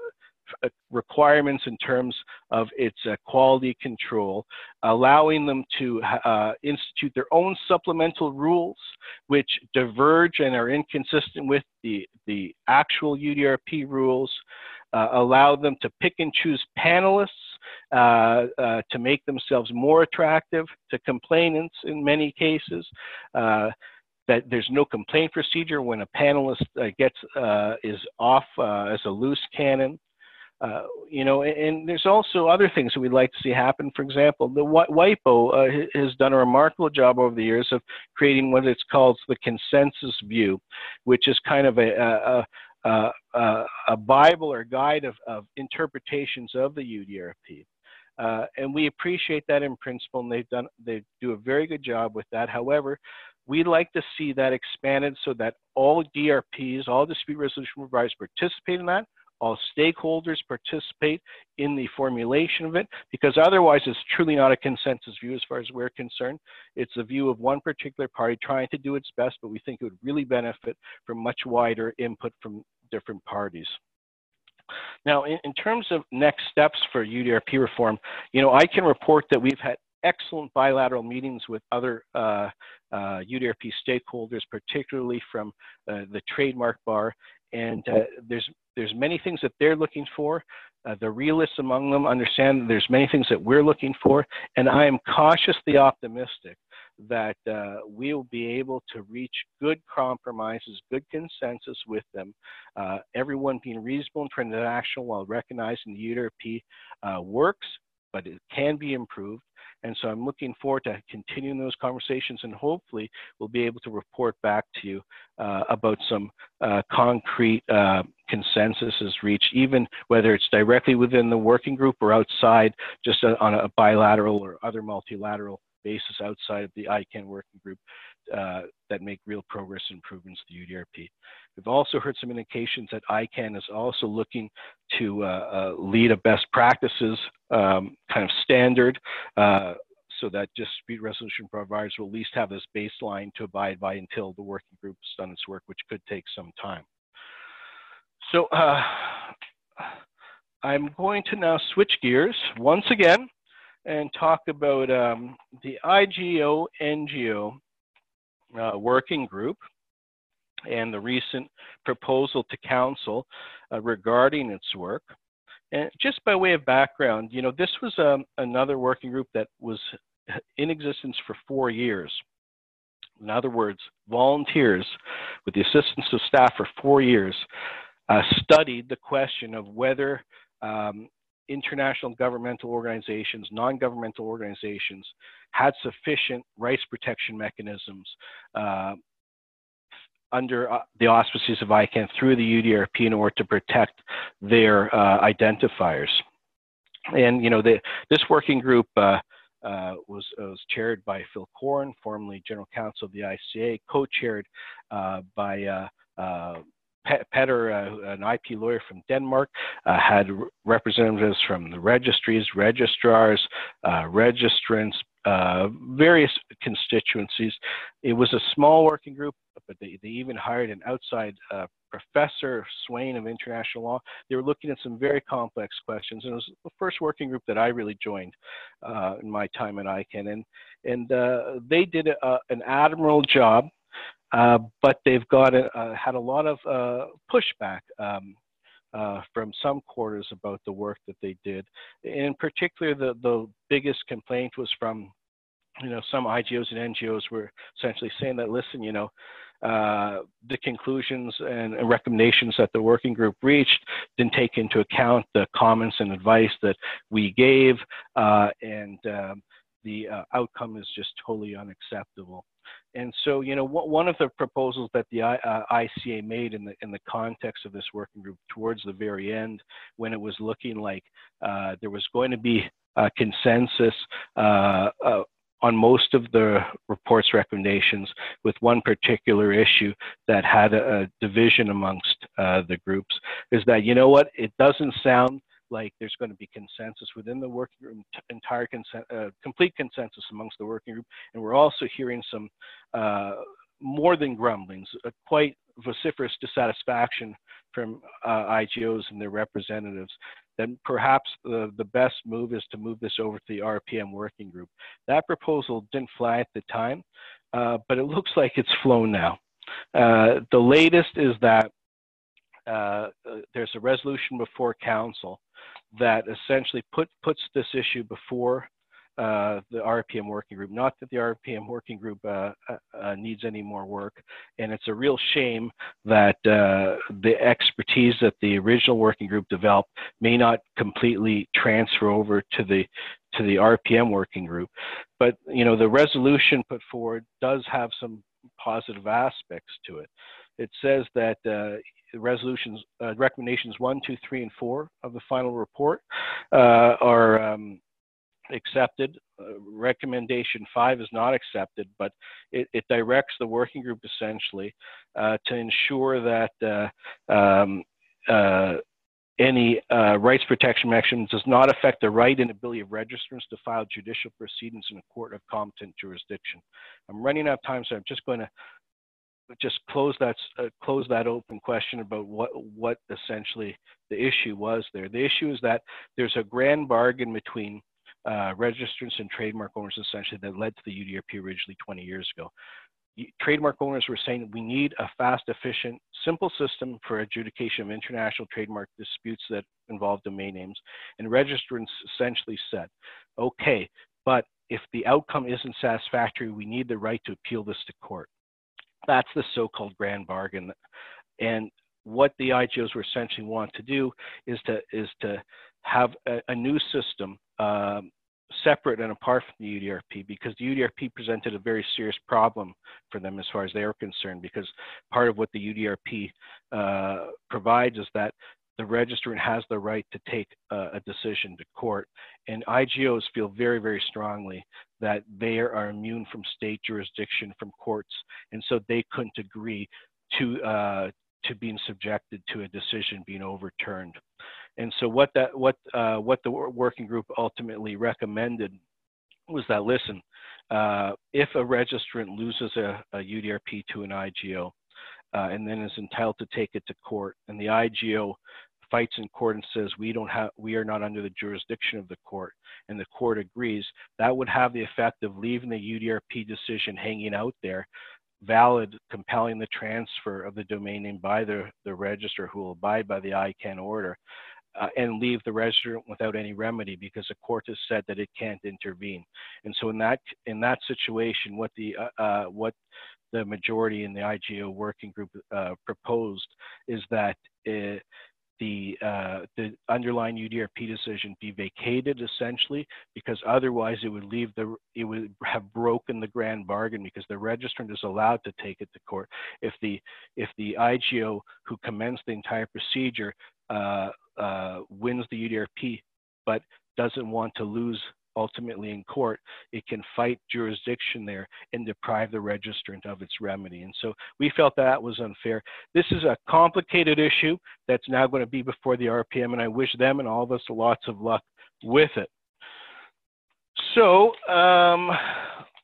requirements in terms of its uh, quality control, allowing them to uh, institute their own supplemental rules, which diverge and are inconsistent with the, the actual UDRP rules, uh, allow them to pick and choose panelists uh, uh, to make themselves more attractive to complainants in many cases that there's no complaint procedure when a panelist uh, gets uh, is off uh, as a loose cannon. Uh, you know, and, and, there's also other things that we'd like to see happen. For example, the WIPO uh, has done a remarkable job over the years of creating what it's called the consensus view, which is kind of a, a, a, a Bible or guide of, of, interpretations of the UDRP. Uh, and we appreciate that in principle, and they've done they do a very good job with that. However, we'd like to see that expanded so that all DRPs, all dispute resolution providers participate in that, all stakeholders participate in the formulation of it because otherwise it's truly not a consensus view as far as we're concerned. It's a view of one particular party trying to do its best, but we think it would really benefit from much wider input from different parties. Now, in, in terms of next steps for UDRP reform, you know, I can report that we've had excellent bilateral meetings with other uh, uh, UDRP stakeholders, particularly from uh, the trademark bar. And uh, there's there's many things that they're looking for. Uh, the realists among them understand there's many things that we're looking for, and I am cautiously optimistic that uh, we'll be able to reach good compromises, good consensus with them. Uh, everyone being reasonable and transactional while recognizing the UDRP uh, works, but it can be improved. And so I'm looking forward to continuing those conversations and hopefully we'll be able to report back to you uh, about some uh, concrete uh, consensus is reached, even whether it's directly within the working group or outside, just on a bilateral or other multilateral basis outside of the ICANN working group uh, that make real progress improvements to the UDRP. We've also heard some indications that ICANN is also looking to uh, uh, lead a best practices um, kind of standard uh, so that dispute resolution providers will at least have this baseline to abide by until the working group has done its work, which could take some time. So uh, I'm going to now switch gears once again and talk about um, the IGO NGO uh, working group and the recent proposal to council uh, regarding its work. And just by way of background, you know, this was um, another working group that was in existence for four years. In other words, volunteers with the assistance of staff for four years uh, studied the question of whether um, international governmental organizations, non-governmental organizations, had sufficient rights protection mechanisms uh, under uh, the auspices of ICANN through the UDRP in order to protect their uh, identifiers. And you know, the, this working group uh, uh, was, was chaired by Phil Corwin, formerly General Counsel of the ICA, co-chaired uh, by uh, Petter, uh, an IP lawyer from Denmark, uh, had representatives from the registries, registrars, uh, registrants, various constituencies. It was a small working group, but they, they even hired an outside Professor Swaine of International Law. They were looking at some very complex questions, and it was the first working group that I really joined uh, in my time at ICANN. And, and uh, they did a, an admirable job, uh, but they've got a, uh, had a lot of uh, pushback um, uh, from some quarters about the work that they did. In particular, the, the biggest complaint was from you know, some IGOs and NGOs were essentially saying that, listen, you know, uh, the conclusions and, and, recommendations that the working group reached didn't take into account the comments and advice that we gave, and um, the outcome is just totally unacceptable. And so, you know, one of the proposals that the ICA uh, made in the in the context of this working group towards the very end, when it was looking like uh, there was going to be a consensus on most of the report's recommendations with one particular issue that had a, a division amongst uh, the groups is that you know what it doesn't sound like there's going to be consensus within the working group entire consent, uh, complete consensus amongst the working group and we're also hearing some uh, more than grumblings quite vociferous dissatisfaction from uh, IGOs and their representatives then perhaps the, the best move is to move this over to the RPM working group. That proposal didn't fly at the time, uh, but it looks like it's flown now. Uh, the latest is that uh, there's a resolution before council that essentially put, puts this issue before uh, the RPM working group. Not that the RPM working group uh, uh, uh, needs any more work, and it's a real shame that uh, the expertise that the original working group developed may not completely transfer over to the to the RPM working group. But you know, the resolution put forward does have some positive aspects to it. It says that resolutions, recommendations one, two, three, and four of the final report are um, accepted. Uh, recommendation five is not accepted, but it, it directs the working group essentially uh, to ensure that uh, um, uh, any uh, rights protection mechanism does not affect the right and ability of registrants to file judicial proceedings in a court of competent jurisdiction. I'm running out of time, so I'm just going to just close that uh, close that open question about what what essentially the issue was there. The issue is that there's a grand bargain between uh, registrants and trademark owners essentially that led to the UDRP originally 20 years ago. Trademark owners were saying we need a fast, efficient, simple system for adjudication of international trademark disputes that involve domain names. And registrants essentially said, okay, but if the outcome isn't satisfactory, we need the right to appeal this to court. That's the so-called grand bargain. And what the IGOs were essentially want to do is to is to have a, a new system um, separate and apart from the UDRP because the UDRP presented a very serious problem for them as far as they are concerned because part of what the UDRP uh, provides is that the registrant has the right to take a decision to court. And IGOs feel very, very strongly that they are immune from state jurisdiction, from courts, and so they couldn't agree to, uh, to being subjected to a decision being overturned. And so what that what uh, what the working group ultimately recommended was that listen, uh, if a registrant loses a, a, UDRP to an IGO uh, and then is entitled to take it to court, and the IGO fights in court and says we don't have we are not under the jurisdiction of the court and the court agrees that would have the effect of leaving the UDRP decision hanging out there valid compelling the transfer of the domain name by the, the registrar who will abide by the ICANN order uh, and leave the resident without any remedy because the court has said that it can't intervene. And so in that in that situation, what the uh, uh, what the majority in the IGO working group uh, proposed is that it, the uh, the underlying UDRP decision be vacated essentially because otherwise it would leave the it would have broken the grand bargain because the registrant is allowed to take it to court. If the if the IGO who commenced the entire procedure uh, uh, wins the UDRP but doesn't want to lose ultimately in court, it can fight jurisdiction there and deprive the registrant of its remedy. And so we felt that was unfair. This is a complicated issue that's now going to be before the RPM, and I wish them and all of us lots of luck with it. So um,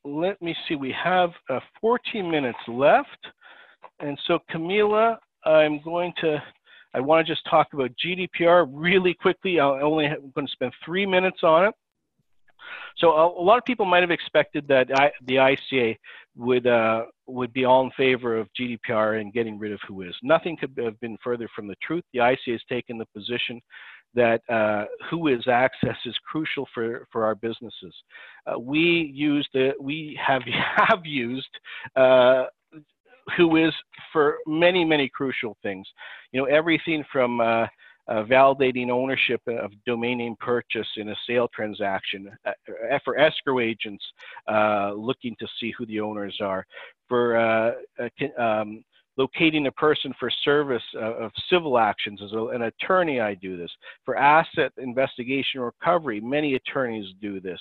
let me see, we have uh, 14 minutes left. And so Kamila, I'm going to I want to just talk about GDPR really quickly. I'm only going to spend three minutes on it. So a, a lot of people might have expected that I, the ICA would uh, would be all in favor of GDPR and getting rid of WHOIS. Nothing could have been further from the truth. The ICA has taken the position that uh, WHOIS access is crucial for, for our businesses. Uh, we use the we have have used uh, WHOIS for many many crucial things. You know everything from uh, validating ownership of domain name purchase in a sale transaction, uh, uh for escrow agents uh, looking to see who the owners are, for uh, uh, um, locating a person for service of civil actions. As an attorney, I do this. For asset investigation recovery, many attorneys do this.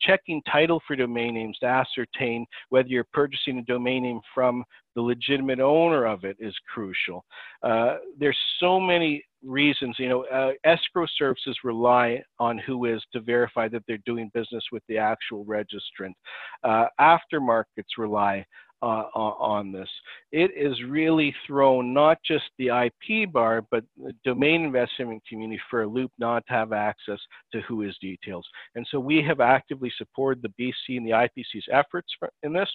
Checking title for domain names to ascertain whether you're purchasing a domain name from the legitimate owner of it is crucial. Uh, there's so many reasons, you know, uh, escrow services rely on WHOIS to verify that they're doing business with the actual registrant. Uh, aftermarkets rely uh, on this. It is really thrown not just the IP bar, but the domain investment community for a loop not to have access to WHOIS details. And so we have actively supported the BC and the IPC's efforts in this.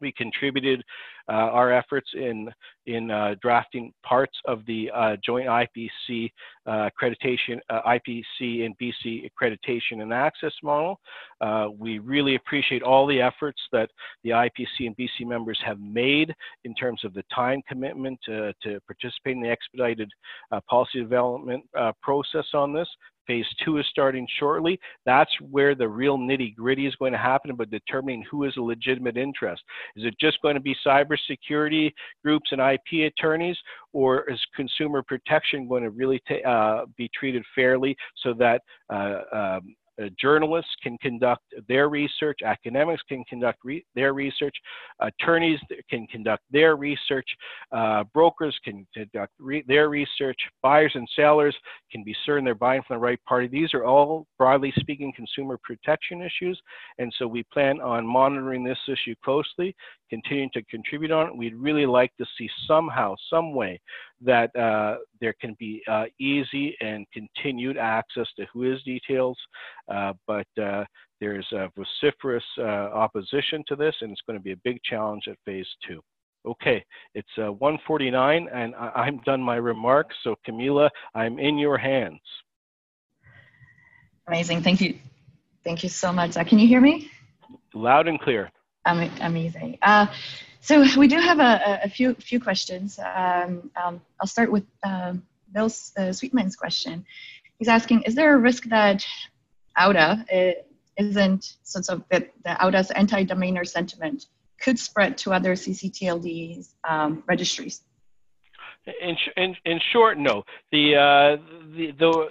We contributed uh, our efforts in, in uh, drafting parts of the uh, joint IPC uh, accreditation, uh, IPC and BC accreditation and access model. Uh, we really appreciate all the efforts that the IPC and BC members have made in terms of the time commitment to, to participate in the expedited policy development process on this. Phase two is starting shortly. That's where the real nitty gritty is going to happen about determining who is a legitimate interest. Is it just going to be cybersecurity groups and IP attorneys, or is consumer protection going to really uh, be treated fairly so that uh, um, uh, journalists can conduct their research, academics can conduct re their research, attorneys can conduct their research, uh, brokers can conduct re their research, buyers and sellers can be certain they're buying from the right party. These are all, broadly speaking, consumer protection issues, and so we plan on monitoring this issue closely, continuing to contribute on it. We'd really like to see somehow, some way, that uh, there can be uh, easy and continued access to WHOIS details, uh, but uh, there's a vociferous uh, opposition to this, and it's going to be a big challenge at phase two. Okay, it's uh, 149, and I- am done my remarks. So, Kamila, I'm in your hands. Amazing. Thank you. Thank you so much. can you hear me? Loud and clear. Amazing. So we do have a, a few few questions. Um, um, I'll start with um, Bill uh, Sweetman's question. He's asking, is there a risk that auDA uh, isn't sort of that the auDA's anti-domainer sentiment could spread to other CCTLD um, registries? In, in, in short, no. The, uh, the, the,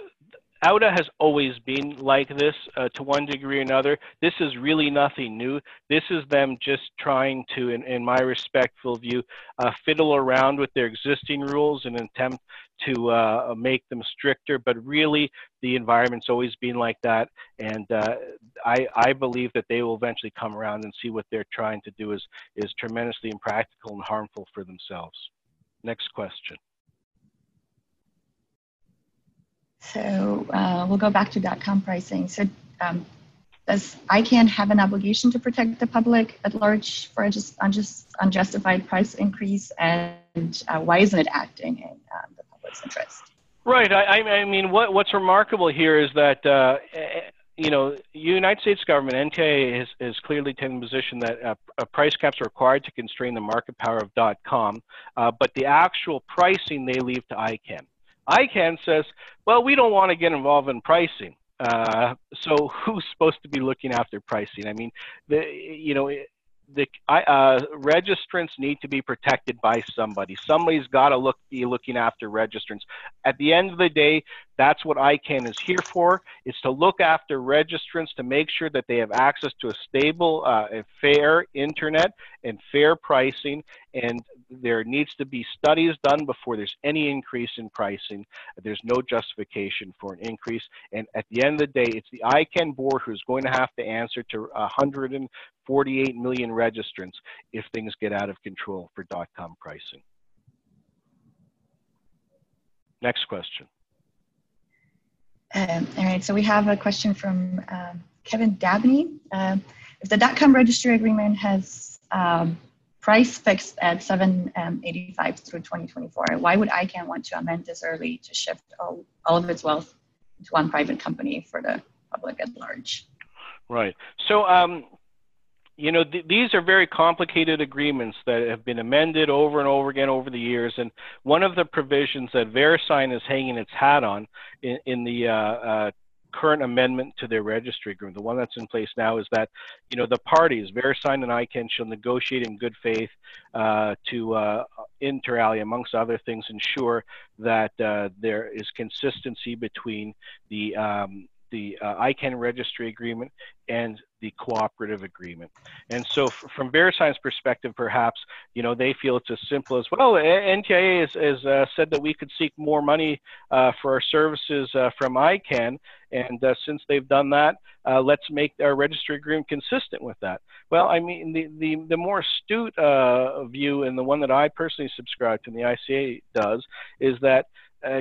auDA has always been like this uh, to one degree or another. This is really nothing new. This is them just trying to, in, in my respectful view, uh, fiddle around with their existing rules in an attempt to uh, make them stricter. But really, the environment's always been like that. And uh, I, I believe that they will eventually come around and see what they're trying to do is, is tremendously impractical and harmful for themselves. Next question. So uh, we'll go back to dot .com pricing. So um, does ICANN have an obligation to protect the public at large for just unjust, unjustified price increase? And uh, why isn't it acting in um, the public's interest? Right. I, I mean, what, what's remarkable here is that uh, you know, United States government, NTA, has clearly taken the position that uh, uh, price caps are required to constrain the market power of dot .com, uh, but the actual pricing they leave to ICANN. ICANN says, well, we don't want to get involved in pricing. Uh, so who's supposed to be looking after pricing? I mean, the, you know, the uh, registrants need to be protected by somebody. Somebody's got to look be looking after registrants. At the end of the day, that's what ICANN is here for: is to look after registrants to make sure that they have access to a stable uh, and fair internet and fair pricing. And there needs to be studies done before there's any increase in pricing. There's no justification for an increase. And at the end of the day, it's the ICANN board who's going to have to answer to 148 million registrants if things get out of control for dot .com pricing. Next question. Um, all right, so we have a question from um, Kevin Dabney. Um, if the dot .com registry agreement has um, price fixed at 785 um, through 2024, why would ICANN want to amend this early to shift all, all of its wealth to one private company for the public at large? Right. So um, you know, th- these are very complicated agreements that have been amended over and over again over the years. And one of the provisions that VeriSign is hanging its hat on in, in the uh, uh, current amendment to their registry agreement, the one that's in place now, is that, you know, the parties, VeriSign and ICANN, shall negotiate in good faith uh, to, uh, inter alia, amongst other things, ensure that uh, there is consistency between the um, the uh, ICANN registry agreement and the cooperative agreement. And so from VeriSign's perspective, perhaps, you know, they feel it's as simple as, well, NTIA has, uh, said that we could seek more money uh, for our services uh, from ICANN. And uh, since they've done that, uh, let's make our registry agreement consistent with that. Well, I mean, the, the, the more astute uh, view and the one that I personally subscribe to and the ICA does is that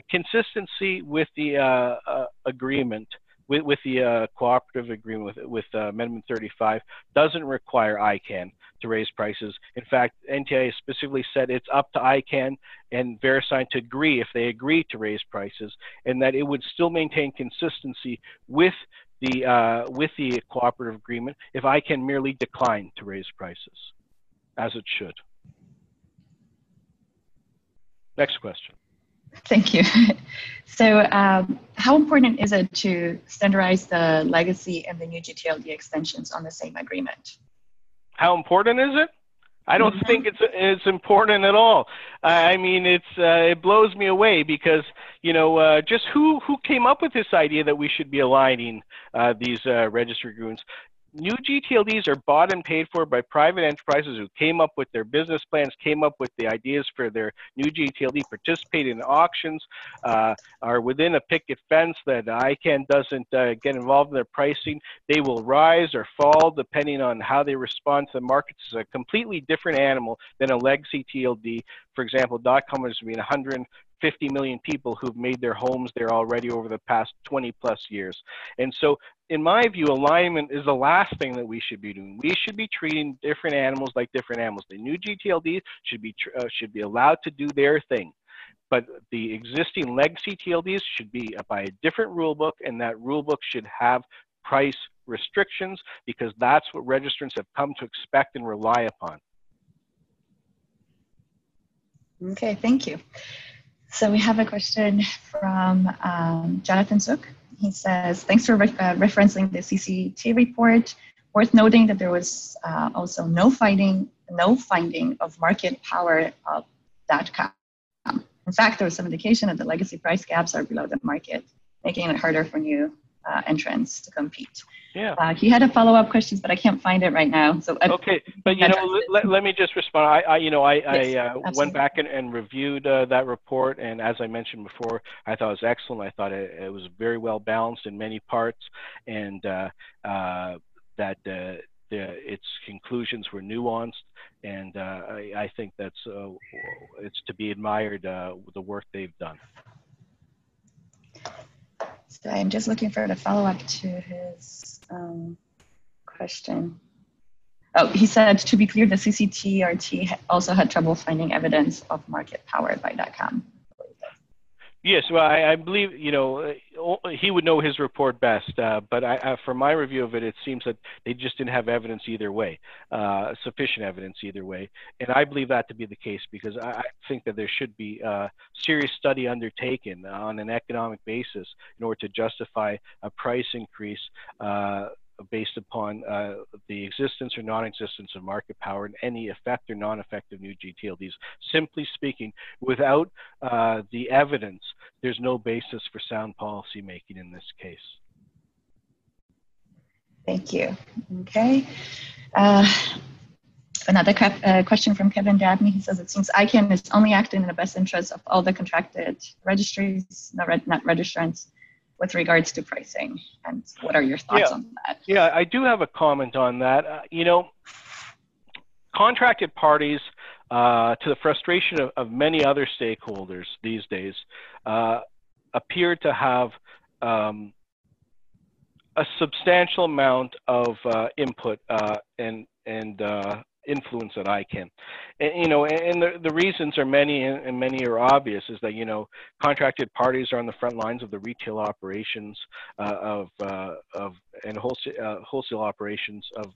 consistency with the agreement with, with the uh, cooperative agreement with, with uh, Amendment 35 doesn't require ICANN to raise prices. In fact, NTIA specifically said it's up to ICANN and VeriSign to agree if they agree to raise prices, and that it would still maintain consistency with the uh, with the cooperative agreement if ICANN merely declined to raise prices, as it should. Next question. Thank you. So, um, how important is it to standardize the legacy and the new GTLD extensions on the same agreement? How important is it? I don't mm-hmm. think it's it's important at all. I mean, it's uh, it blows me away because you know uh, just who who came up with this idea that we should be aligning uh, these uh, registry agreements new GTLDs are bought and paid for by private enterprises who came up with their business plans, came up with the ideas for their new GTLD, participate in auctions, uh, are within a picket fence that ICANN doesn't uh, get involved in their pricing. They will rise or fall depending on how they respond to the markets. It's a completely different animal than a legacy TLD. For example, .com has been 100 50 million people who've made their homes there already over the past 20 plus years. And so, in my view, alignment is the last thing that we should be doing. We should be treating different animals like different animals. The new GTLDs should be uh, should be allowed to do their thing. But the existing legacy TLDs should be by a different rule book, and that rule book should have price restrictions because that's what registrants have come to expect and rely upon. Okay, thank you. So we have a question from um, Jonathan Zuck. He says, thanks for re uh, referencing the CCT report. Worth noting that there was uh, also no finding, no finding of market power of that .com. In fact, there was some indication that the legacy price gaps are below the market, making it harder for new uh, entrants to compete. Yeah. Uh, he had a follow-up question, but I can't find it right now. So I, okay, but you know, let, let me just respond. I, I you know, I, yes, I uh, went back and, and reviewed uh, that report, and as I mentioned before, I thought it was excellent. I thought it, it was very well balanced in many parts, and uh, uh, that uh, the, its conclusions were nuanced, and I, I, think that's it's to be admired the work they've done. So I'm just looking for the follow up to his um, question. Oh, he said, to be clear, the CCTRT also had trouble finding evidence of market power by .com. Yes, well, I, I, believe you know he would know his report best. Uh, but I, I, from my review of it, it seems that they just didn't have evidence either way, uh, sufficient evidence either way. And I believe that to be the case because I, think that there should be a serious study undertaken on an economic basis in order to justify a price increase uh, based upon uh, the existence or non-existence of market power and any effect or non-effect of new GTLDs. Simply speaking, without uh, the evidence, there's no basis for sound policy making in this case. Thank you. Okay. Uh, another uh, question from Kevin Dabney. He says, it seems ICANN is only acting in the best interest of all the contracted registries, not, re not registrants with regards to pricing and what are your thoughts yeah. on that yeah i do have a comment on that uh, you know contracted parties uh, to the frustration of, of, many other stakeholders these days uh, appear to have um, a substantial amount of uh, input uh, and and uh, influence that ICANN. And, you know, and the, the reasons are many and many are obvious is that, you know, contracted parties are on the front lines of the retail operations uh, of, uh, of, and wholesale, uh, wholesale operations of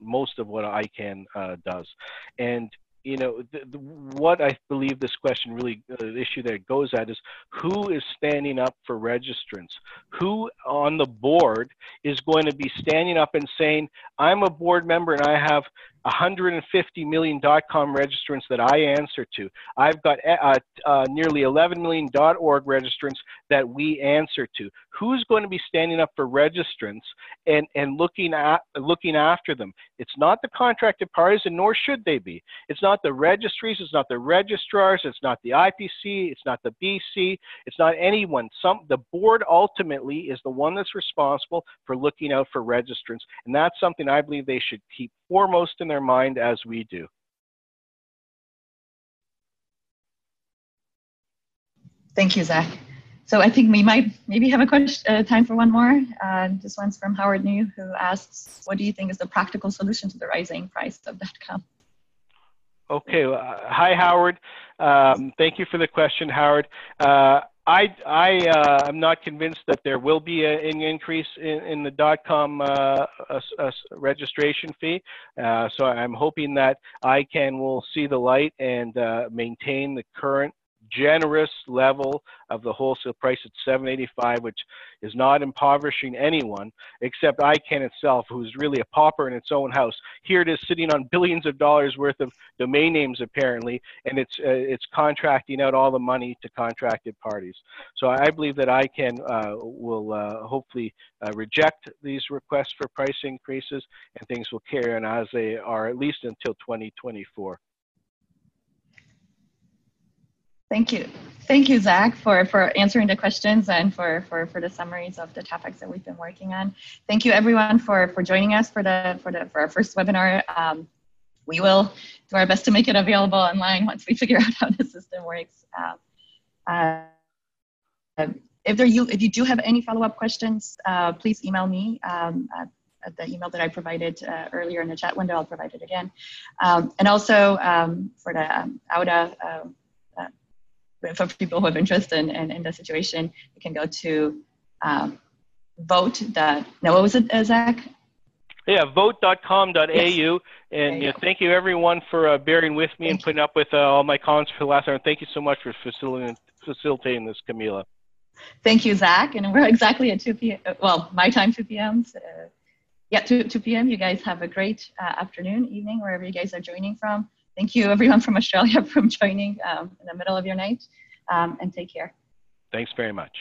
most of what ICANN uh, does. And you know, the, the, what I believe this question really, uh, the issue that it goes at is who is standing up for registrants? Who on the board is going to be standing up and saying, I'm a board member and I have 150 million .com registrants that I answer to. I've got uh, uh, nearly 11 million .org registrants that we answer to. Who's going to be standing up for registrants and, and looking at looking after them? It's not the contracted parties, and nor should they be. It's not the registries. It's not the registrars. It's not the IPC. It's not the BC. It's not anyone. Some the board ultimately is the one that's responsible for looking out for registrants, and that's something I believe they should keep foremost in their mind as we do. Thank you, Zak. So I think we might maybe have a question, uh, time for one more. Uh, this one's from Howard Neu, who asks, what do you think is the practical solution to the rising price of that .com? Okay, uh, hi Howard. Um, thank you for the question, Howard. Uh, I, I uh, am not convinced that there will be a, an increase in, in the dot .com uh, a, a registration fee. Uh, so I'm hoping that ICANN will see the light and uh, maintain the current generous level of the wholesale price at 785 which is not impoverishing anyone except ICANN itself who's really a pauper in its own house. Here it is sitting on billions of dollars worth of domain names apparently and it's uh, it's contracting out all the money to contracted parties. So I believe that ICANN uh, will uh, hopefully uh, reject these requests for price increases and things will carry on as they are at least until 2024 Thank you. Thank you, Zak, for, for answering the questions and for, for, for the summaries of the topics that we've been working on. Thank you everyone for, for joining us for, the, for, the, for our first webinar. Um, we will do our best to make it available online once we figure out how the system works. Uh, uh, if, there you, if you do have any follow-up questions, uh, please email me um, at, at, the email that I provided uh, earlier in the chat window. I'll provide it again. Um, and also um, for the um, auDA um, for people who have interest in, in, in the situation, you can go to um, vote. no, what was it, uh, Zak? Yeah, vote.com.au. Yes. And you thank you everyone for uh, bearing with me thank and putting you. up with uh, all my comments for the last hour. And thank you so much for facilitating, facilitating this, Kamila. Thank you, Zak. And we're exactly at 2 p.m. Well, my time, 2 p.m. So, yeah, 2, 2 p.m. You guys have a great uh, afternoon, evening, wherever you guys are joining from. Thank you, everyone from Australia, from joining um, in the middle of your night, um, and take care. Thanks very much.